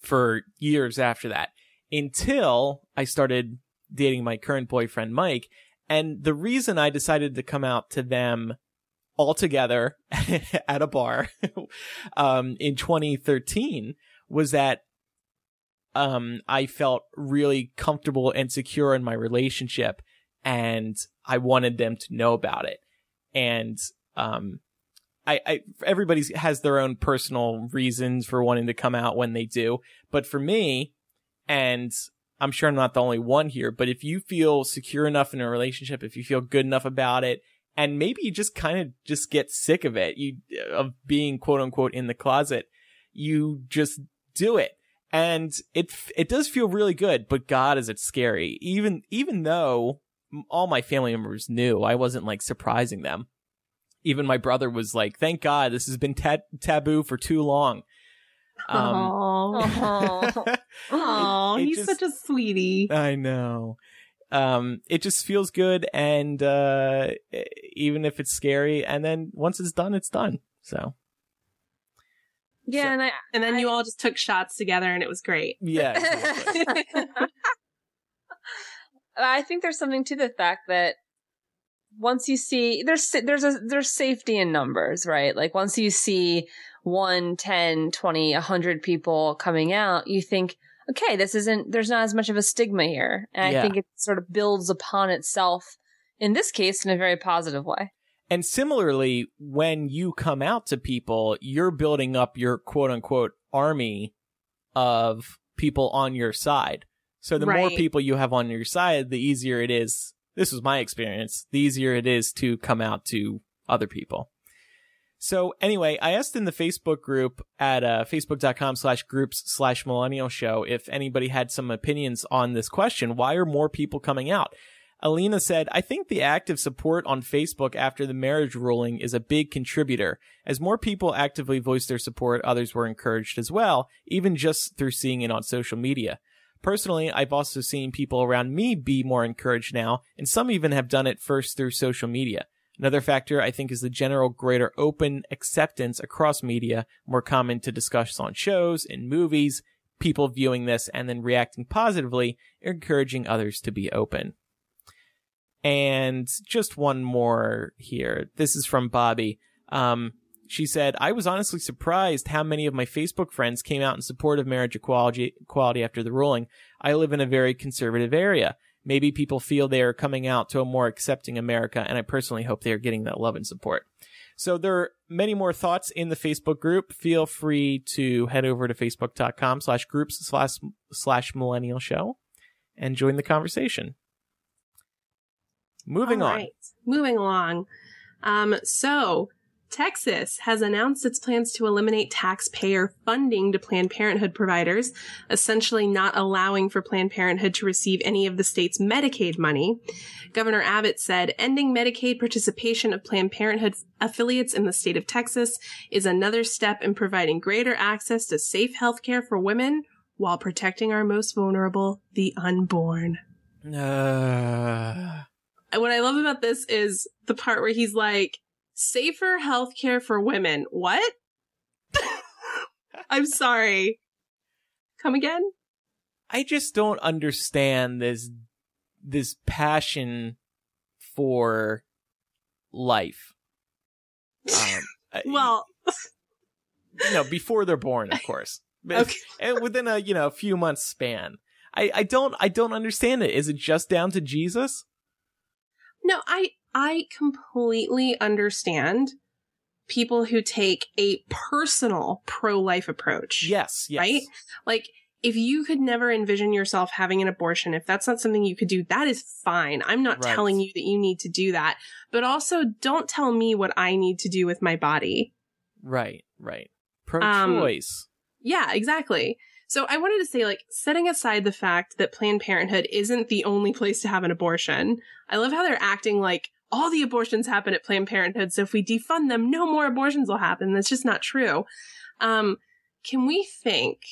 for years after that until I started dating my current boyfriend Mike and the reason I decided to come out to them all together [LAUGHS] at a bar [LAUGHS] um in 2013 was that um I felt really comfortable and secure in my relationship and I wanted them to know about it. And um I, I everybody has their own personal reasons for wanting to come out when they do, but for me, and I'm sure I'm not the only one here, but if you feel secure enough in a relationship, if you feel good enough about it, and maybe you just kind of just get sick of it, you of being quote unquote in the closet, you just do it. And it it does feel really good, but God, is it scary? Even even though all my family members knew, I wasn't like surprising them. Even my brother was like, "Thank God, this has been ta- taboo for too long." Um, Oh, [LAUGHS] he's just- such a sweetie. I know. Um, it just feels good, and uh, even if it's scary, and then once it's done, it's done. So Yeah, and I And then you all just took shots together, and it was great. yeah, exactly. [LAUGHS] I think there's something to the fact that once you see there's there's a there's safety in numbers, right? Like once you see 1, 10, 20, 100 people coming out, you think, okay, this isn't there's not as much of a stigma here. And Yeah. I think it sort of builds upon itself in this case in a very positive way. And similarly, when you come out to people, you're building up your quote unquote army of people on your side. So the more people you have on your side, the easier it is. This was my experience. The easier it is to come out to other people. So anyway, I asked in the Facebook group at uh, facebook.com slash groups slash millennial show if anybody had some opinions on this question. Why are more people coming out? Alina said, I think the active support on Facebook after the marriage ruling is a big contributor. As more people actively voiced their support, others were encouraged as well, even just through seeing it on social media. Personally, I've also seen people around me be more encouraged now, and some even have done it first through social media. Another factor I think is the general greater open acceptance across media, more common to discuss on shows, in movies, people viewing this and then reacting positively, encouraging others to be open. And just one more here. This is from Bobby. Um, she said, I was honestly surprised how many of my Facebook friends came out in support of marriage equality, equality after the ruling. I live in a very conservative area. Maybe people feel they are coming out to a more accepting America, and I personally hope they are getting that love and support. So there are many more thoughts in the Facebook group. Feel free to head over to facebook.com slash groups slash slash millennial show and join the conversation. Moving All on. right. Moving along. Um, so Texas has announced its plans to eliminate taxpayer funding to Planned Parenthood providers, essentially not allowing for Planned Parenthood to receive any of the state's Medicaid money. Governor Abbott said ending Medicaid participation of Planned Parenthood affiliates in the state of Texas is another step in providing greater access to safe health care for women while protecting our most vulnerable, the unborn Uh, what I love about this is the part where he's like, safer healthcare for women. What? [LAUGHS] I'm sorry. Come again? I just don't understand this this passion for life. Um, [LAUGHS] Well, you know, before they're born, of course, [LAUGHS] but Okay. and within a you know a few months span. I I don't I don't understand it. Is it just down to Jesus? No, I I completely understand people who take a personal pro-life approach. Yes, yes. Right? Like if you could never envision yourself having an abortion, if that's not something you could do, that is fine. I'm not Right. telling you that you need to do that. But also don't tell me what I need to do with my body. Right, right. Um, Pro-choice. Yeah, exactly. So I wanted to say, like, setting aside the fact that Planned Parenthood isn't the only place to have an abortion, I love how they're acting like all the abortions happen at Planned Parenthood. So if we defund them, no more abortions will happen. That's just not true. Um, can we think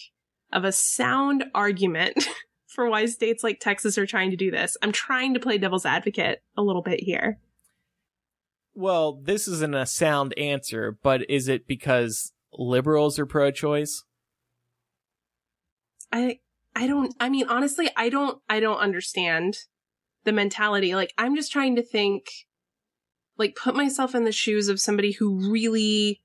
of a sound argument [LAUGHS] for why states like Texas are trying to do this? I'm trying to play devil's advocate a little bit here. well, this isn't a sound answer, but is it because liberals are pro-choice? I I don't I mean honestly I don't I don't understand the mentality. Like I'm just trying to think like put myself in the shoes of somebody who really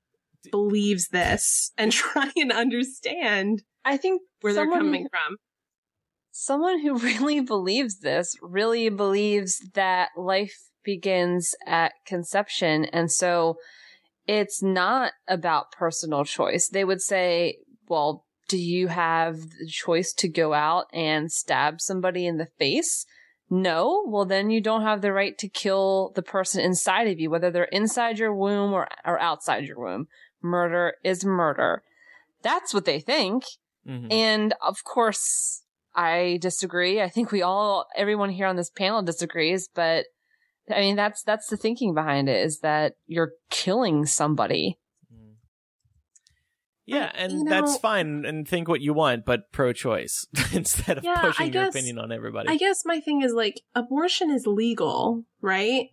believes this and [LAUGHS] try and understand I think where they're coming from. someone who [LAUGHS] really believes this really believes that life begins at conception. And so it's not about personal choice. They would say, well, do you have the choice to go out and stab somebody in the face? No. Well, then you don't have the right to kill the person inside of you, whether they're inside your womb or, or outside your womb. Murder is murder. That's what they think. Mhm. And of course, I disagree. I think we all, everyone here on this panel disagrees, but I mean, that's, that's the thinking behind it is that you're killing somebody. Yeah, and you know- that's fine. And think what you want, but pro-choice [LAUGHS] instead of Yeah, pushing your opinion on everybody. I guess my thing is like abortion is legal, right?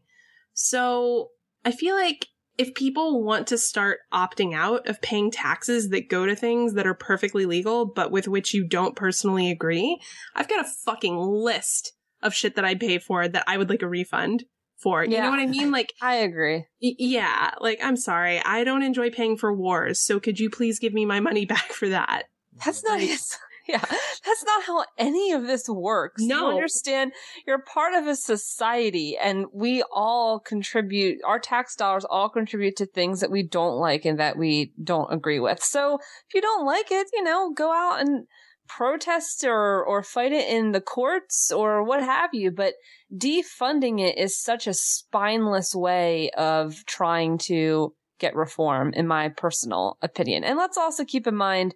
So I feel like if people want to start opting out of paying taxes that go to things that are perfectly legal, but with which you don't personally agree, I've got a fucking list of shit that I pay for that I would like a refund for. You Yeah. know what I mean? Like, [LAUGHS] I agree. y- yeah, like, I'm sorry. I don't enjoy paying for wars. So could you please give me my money [LAUGHS] back for that? That's not [LAUGHS] yeah, that's not how any of this works. No. You understand? You're part of a society and we all contribute, our tax dollars all contribute to things that we don't like and that we don't agree with. So if you don't like it, you know, go out and protest or, or fight it in the courts or what have you. But defunding it is such a spineless way of trying to get reform, in my personal opinion. And let's also keep in mind,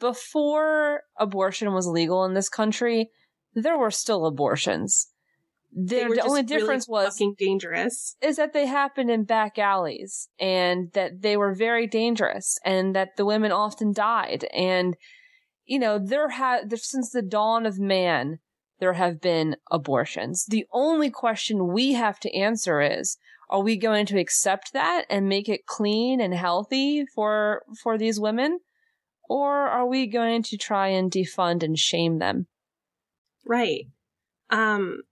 before abortion was legal in this country, there were still abortions. The, the only really difference was fucking dangerous. is that they happened in back alleys and that they were very dangerous and that the women often died and you know there have since the dawn of man there have been abortions. The only question we have to answer is are we going to accept that and make it clean and healthy for for these women? Or are we going to try and defund and shame them? Right. Um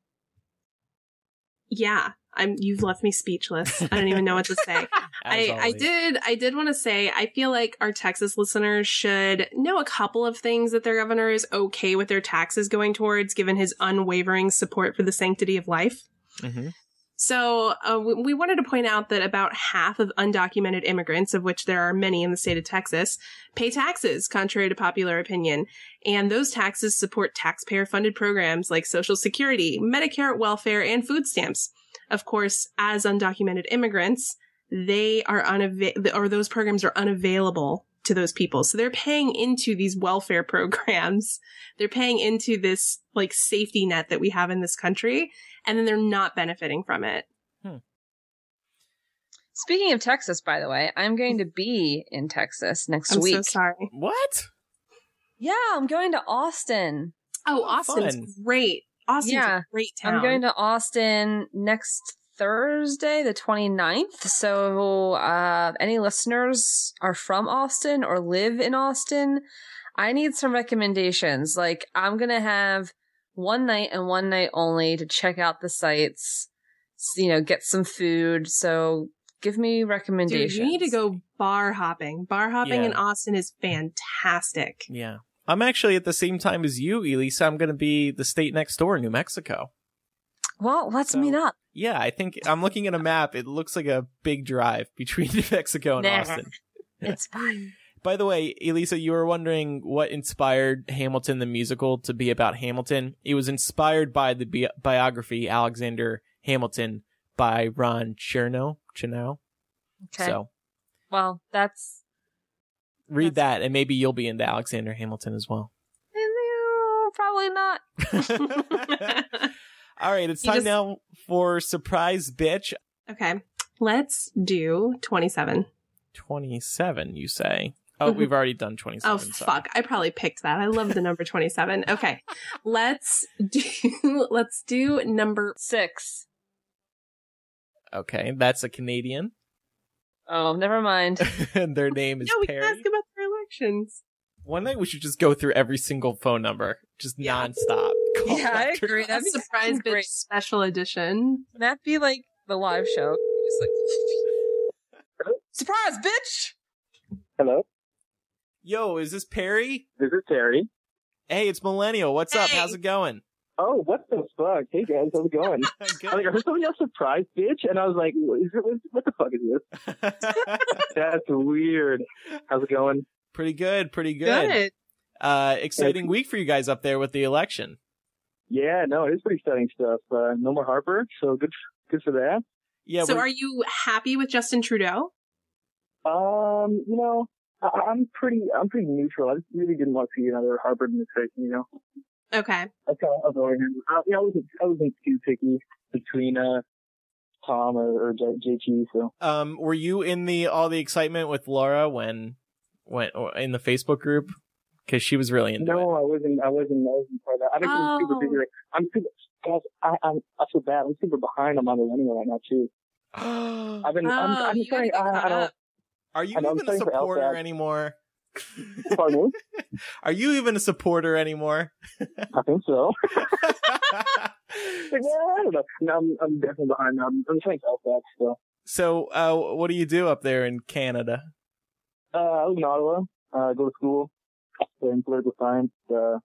yeah, I'm you've left me speechless. I don't even know what to say. [LAUGHS] I, I did I did want to say I feel like our Texas listeners should know a couple of things that their governor is okay with their taxes going towards given his unwavering support for the sanctity of life. Mhm. So uh, we we wanted to point out that about half of undocumented immigrants, of which there are many in the state of Texas, pay taxes, contrary to popular opinion. And those taxes support taxpayer funded programs like Social Security, Medicare, welfare, and food stamps. Of course, as undocumented immigrants, they are unavailable, or those programs are unavailable to those people. So they're paying into these welfare [LAUGHS] programs. They're paying into this like safety net that we have in this country. And then they're not benefiting from it. Hmm. speaking of texas by the way i'm going to be in texas next I'm week so sorry. What? Yeah, I'm going to Austin. Oh, Austin's fun. great. Austin's Yeah. a great town. I'm going to Austin next Thursday, the 29th. So, uh, any listeners are from Austin or live in Austin, I need some recommendations. Like, I'm going to have one night and one night only to check out the sights, you know, get some food. So, give me Dude, recommendations. you need to go bar hopping. Bar hopping Yeah. in Austin is fantastic. Yeah. I'm actually at the same time as you, Elisa. I'm going to be the state next door, New Mexico. Well, let's So- meet up. Yeah, I think I'm looking at a map. It looks like a big drive [LAUGHS] between New Mexico and Nah. Austin. [LAUGHS] It's fine. By the way, Elisa, you were wondering what inspired Hamilton the musical to be about Hamilton. It was inspired by the bi- biography Alexander Hamilton by Ron Chernow. Chernow. Okay. So Well, that's read that, and maybe you'll be into Alexander Hamilton as well. probably not. [LAUGHS] [LAUGHS] All right, it's You time just- now for surprise bitch okay. Let's do 27. 27. You say? Oh, Mhm. we've already done 27. Oh, sorry. fuck. I probably picked that. I love the number 27. [LAUGHS] Okay. let's do, let's do number Six. Okay, that's a Canadian, Oh, never mind. [LAUGHS] and their name is No, we can Perry. ask about their elections. One night we should just go through every single phone number, just Yeah. nonstop. [LAUGHS] Call Yeah, I after agree. call. That'd Surprise bitch great. special edition. Can that be like the live show? Just like [LAUGHS] surprise, bitch. Hello, Yo, is this Perry? this is Terry. Hey, it's Millennial. What's up? How's it going? Oh, what the fuck? Hey guys, how's it going? [LAUGHS] I was like, I heard somebody else surprise bitch, and I was like, what, is it, what, what the fuck is this? [LAUGHS] That's weird. How's it going? pretty good, pretty good. Uh, exciting week for you guys up there with the election. Yeah, no, it is pretty exciting stuff. Uh, no more Harper, so good, good for that. Yeah, so we're- are you happy with Justin Trudeau? Um, you know, I, I'm pretty, I'm pretty neutral. I just really didn't want to see another Harper administration. You know, Okay. I kind of avoid him. I, you know, I wasn't, I wasn't too picky between uh Tom or, or JT. So um, were you in the all the excitement with Laura when when in the Facebook group because she was really into it. No, I wasn't. I wasn't. I wasn't part of that. I've been super Oh. busy. Like, I'm super. Guys, I, I'm. I feel bad. I'm super behind I'm on my millennial right now too. it. [GASPS] I've been. I'm, Oh, I'm you gotta trying. I, I don't. up. Are you I know, I'm even a supporter anymore? Pardon me? [LAUGHS] Are you even a supporter anymore? I think so. Like, [LAUGHS] [LAUGHS] yeah, I don't know. No, I'm, I'm definitely behind. now. I'm, I'm trying to LSAT still. so, uh, what do you do up there in Canada? Uh, I live in Ottawa. Uh, go to school in political science. Uh,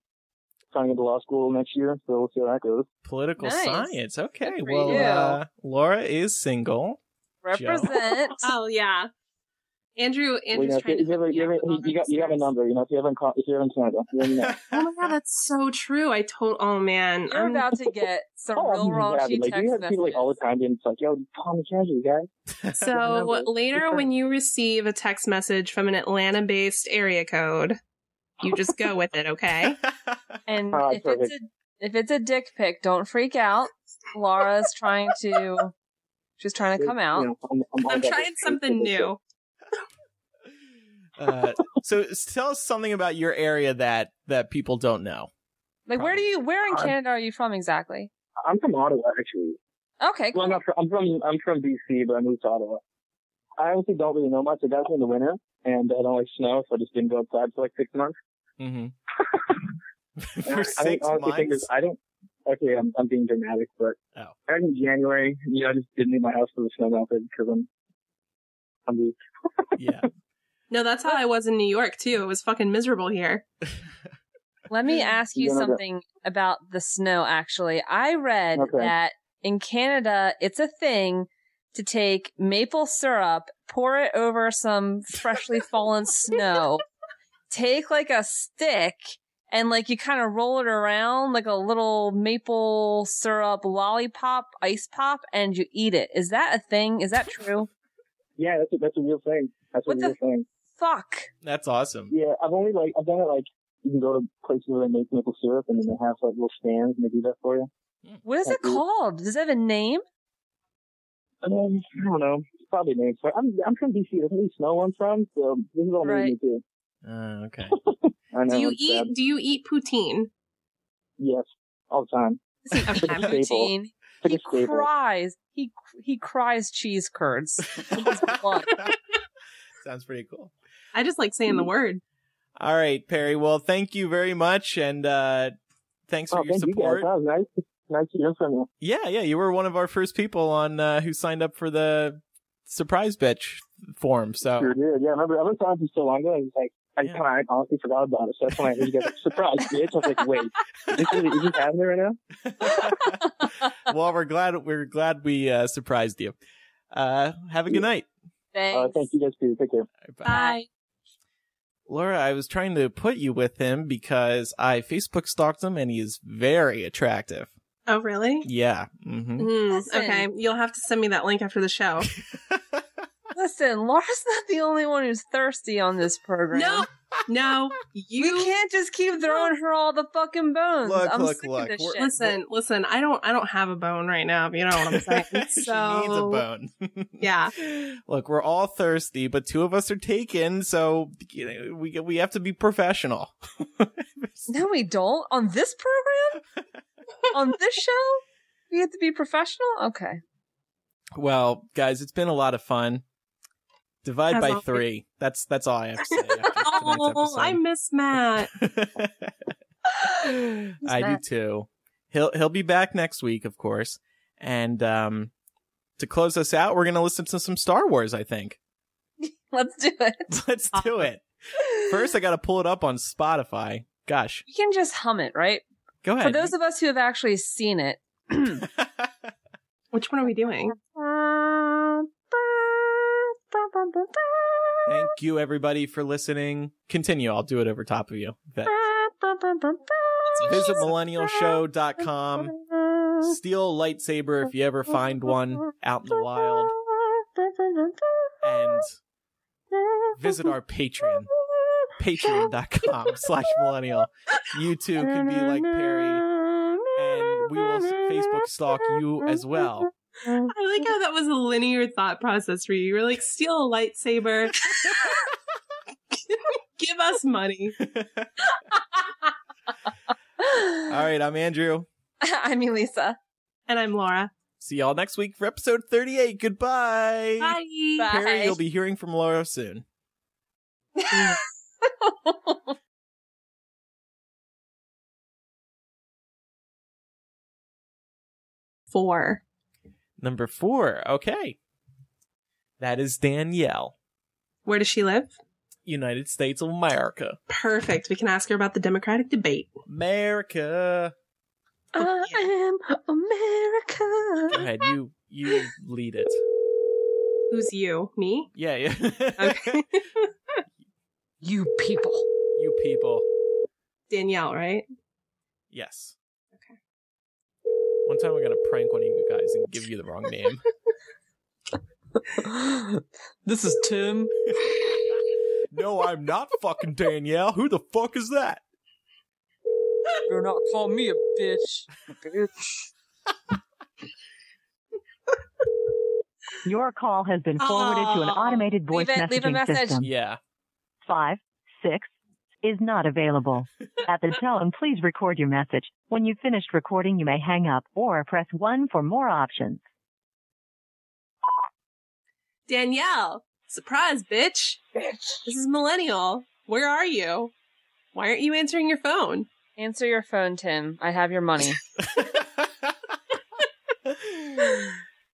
trying to get to law school next year, so we'll see how that goes. Political Nice. science. Okay. Well, uh, Laura is single. Represent. Oh yeah. Andrew, Well, you know, trying you, to if you, hook you, up ever, with all you, got, you have a number, you know, if you haven't call, if you haven't Canada, let me know. [LAUGHS] Oh my god, that's so true. I told. Oh man, You're I'm- about to get [LAUGHS] some Oh, real I'm raunchy. Like, text you have people like all the messages. time being like, yo, call me casual, guys. [LAUGHS] So later, when you receive a text message from an Atlanta-based area code, you just go with it, okay? And Ah, if it's a if it's a dick pic, don't freak out. Laura's trying to she's trying to come out. I'm, I'm, I'm trying something new. Uh, so, tell us something about your area that that people don't know. Like where do you where in I'm- Canada are you from exactly? I'm from Ottawa, actually. Okay, Well, I'm cool. not from, I'm from, I'm from BC, but I moved to Ottawa. I honestly don't really know much. I got here in the winter, and I don't like snow, so I just didn't go outside for like six months. Mm-hmm. [LAUGHS] [LAUGHS] For I, six I think, honestly think months. is, I don't, okay, I'm, I'm being dramatic, but Oh. back in January, you know, I just didn't leave my house for the snow melted because I'm, I'm weak. [LAUGHS] yeah. No, that's how I was in New York too. It was fucking miserable here. [LAUGHS] Let me ask you You something about the snow actually. I read Okay. that in Canada it's a thing to take maple syrup, pour it over some freshly fallen [LAUGHS] snow, take like a stick and like you kind of roll it around like a little maple syrup lollipop, ice pop, and you eat it. Is that a thing? Is that true? [LAUGHS] Yeah, that's a, that's a real thing. That's What a the real thing. Fuck. That's awesome. Yeah, I've only like, I've done it like, you can go to places where they make maple syrup and then they have like little stands and they do that for you. What is it That's it. called? Does it have a name? Um, I don't know. It's probably named for I'm I'm from DC. Doesn't really snow where I'm from, so this is all new to me too. Uh, okay. [LAUGHS] I know. Do you eat? sad. Do you eat poutine? Yes, all the time. Does he [LAUGHS] It's eat poutine? It's He a staple. cries. He he cries cheese curds. [LAUGHS] in his blood. Sounds pretty cool. I just like saying the word. All right, Perry. Well, thank you very much, and uh, thanks for Oh, your thank you guys. support. That was nice. Nice to hear from you. Yeah, yeah, you were one of our first people on uh, who signed up for the surprise bitch form. So Sure did. Yeah, I remember. I was talking to you so long ago. I was like, I Yeah. kind of honestly forgot about it. So that's when I heard you guys like, surprise, bitch. I was like, wait, is this, really, is this happening right now? [LAUGHS] well, we're glad we're glad we uh, surprised you. Uh, have a good night. Thanks. Uh, thank you guys too. Take care. Bye. Laura, I was trying to put you with him because I Facebook stalked him and he is very attractive. Oh, really? Yeah. hmm Hmm, Listen. okay, you'll have to send me that link after the show. [LAUGHS] Listen, Laura's [LAUGHS] not the only one who's thirsty on this program. no, no, [LAUGHS] we you can't just keep throwing her all the fucking bones. Look, I'm look, sick look. of this shit. listen, listen. I don't, I don't have a bone right now. If you know what I'm saying. [LAUGHS] she needs a bone. yeah, Look, we're all thirsty, but two of us are taken, so you know, we we have to be professional. No, we don't. On this program? on this show? We have to be professional? Okay. Well, guys, it's been a lot of fun. Divide As by always. three. That's that's all I have to say. After [LAUGHS] tonight's oh, I miss Matt. [LAUGHS] I do Matt? too. He'll he'll be back next week, of course. And um to close us out, we're gonna listen to some Star Wars, I think. [LAUGHS] Let's do it. Let's do it. First I gotta pull it up on Spotify. Gosh. You can just hum it, right? Go ahead. For those of us who have actually seen it. Which one are we doing? Thank you everybody for listening. Continue, I'll do it over top of you. That- Visit millennialshow.com. Steal a lightsaber if you ever find one out in the wild. And visit our Patreon. Patreon.com [LAUGHS] slash millennial. You too can be like Perry, and we will Facebook stalk you as well. Oh, I like how that was a linear thought process for you. You were like, steal a lightsaber. [LAUGHS] Give us money. [LAUGHS] [LAUGHS] All right, I'm Andrew. I'm Elisa. And I'm Laura. See y'all next week for episode 38. Goodbye. Bye. Perry, you'll be hearing from Laura soon. Four. Number four. Okay. That is Danielle, Where does she live? United States of America. Perfect. We can ask her about the Democratic debate. America. Oh, I am America. Go ahead, you you lead it. Who's you? Me? Yeah, yeah. Okay. [LAUGHS] You people. you people. Danielle, right? Yes. Okay. One time we're gonna prank one of you guys and give you the wrong name. [LAUGHS] This is Tim. no, I'm not fucking Danielle. Who the fuck is that? Do not call me a bitch. Bitch. Your call has been forwarded to an Oh, automated voice leave it- leave a messaging message. system. Yeah. Five, six is not available. [LAUGHS] At the tone, please record your message. When you've finished recording, you may hang up or press 1 for more options. Danielle. Surprise, bitch. This is Millennial. Where are you? Why aren't you answering your phone? Answer your phone, Tim. I have your money. [LAUGHS]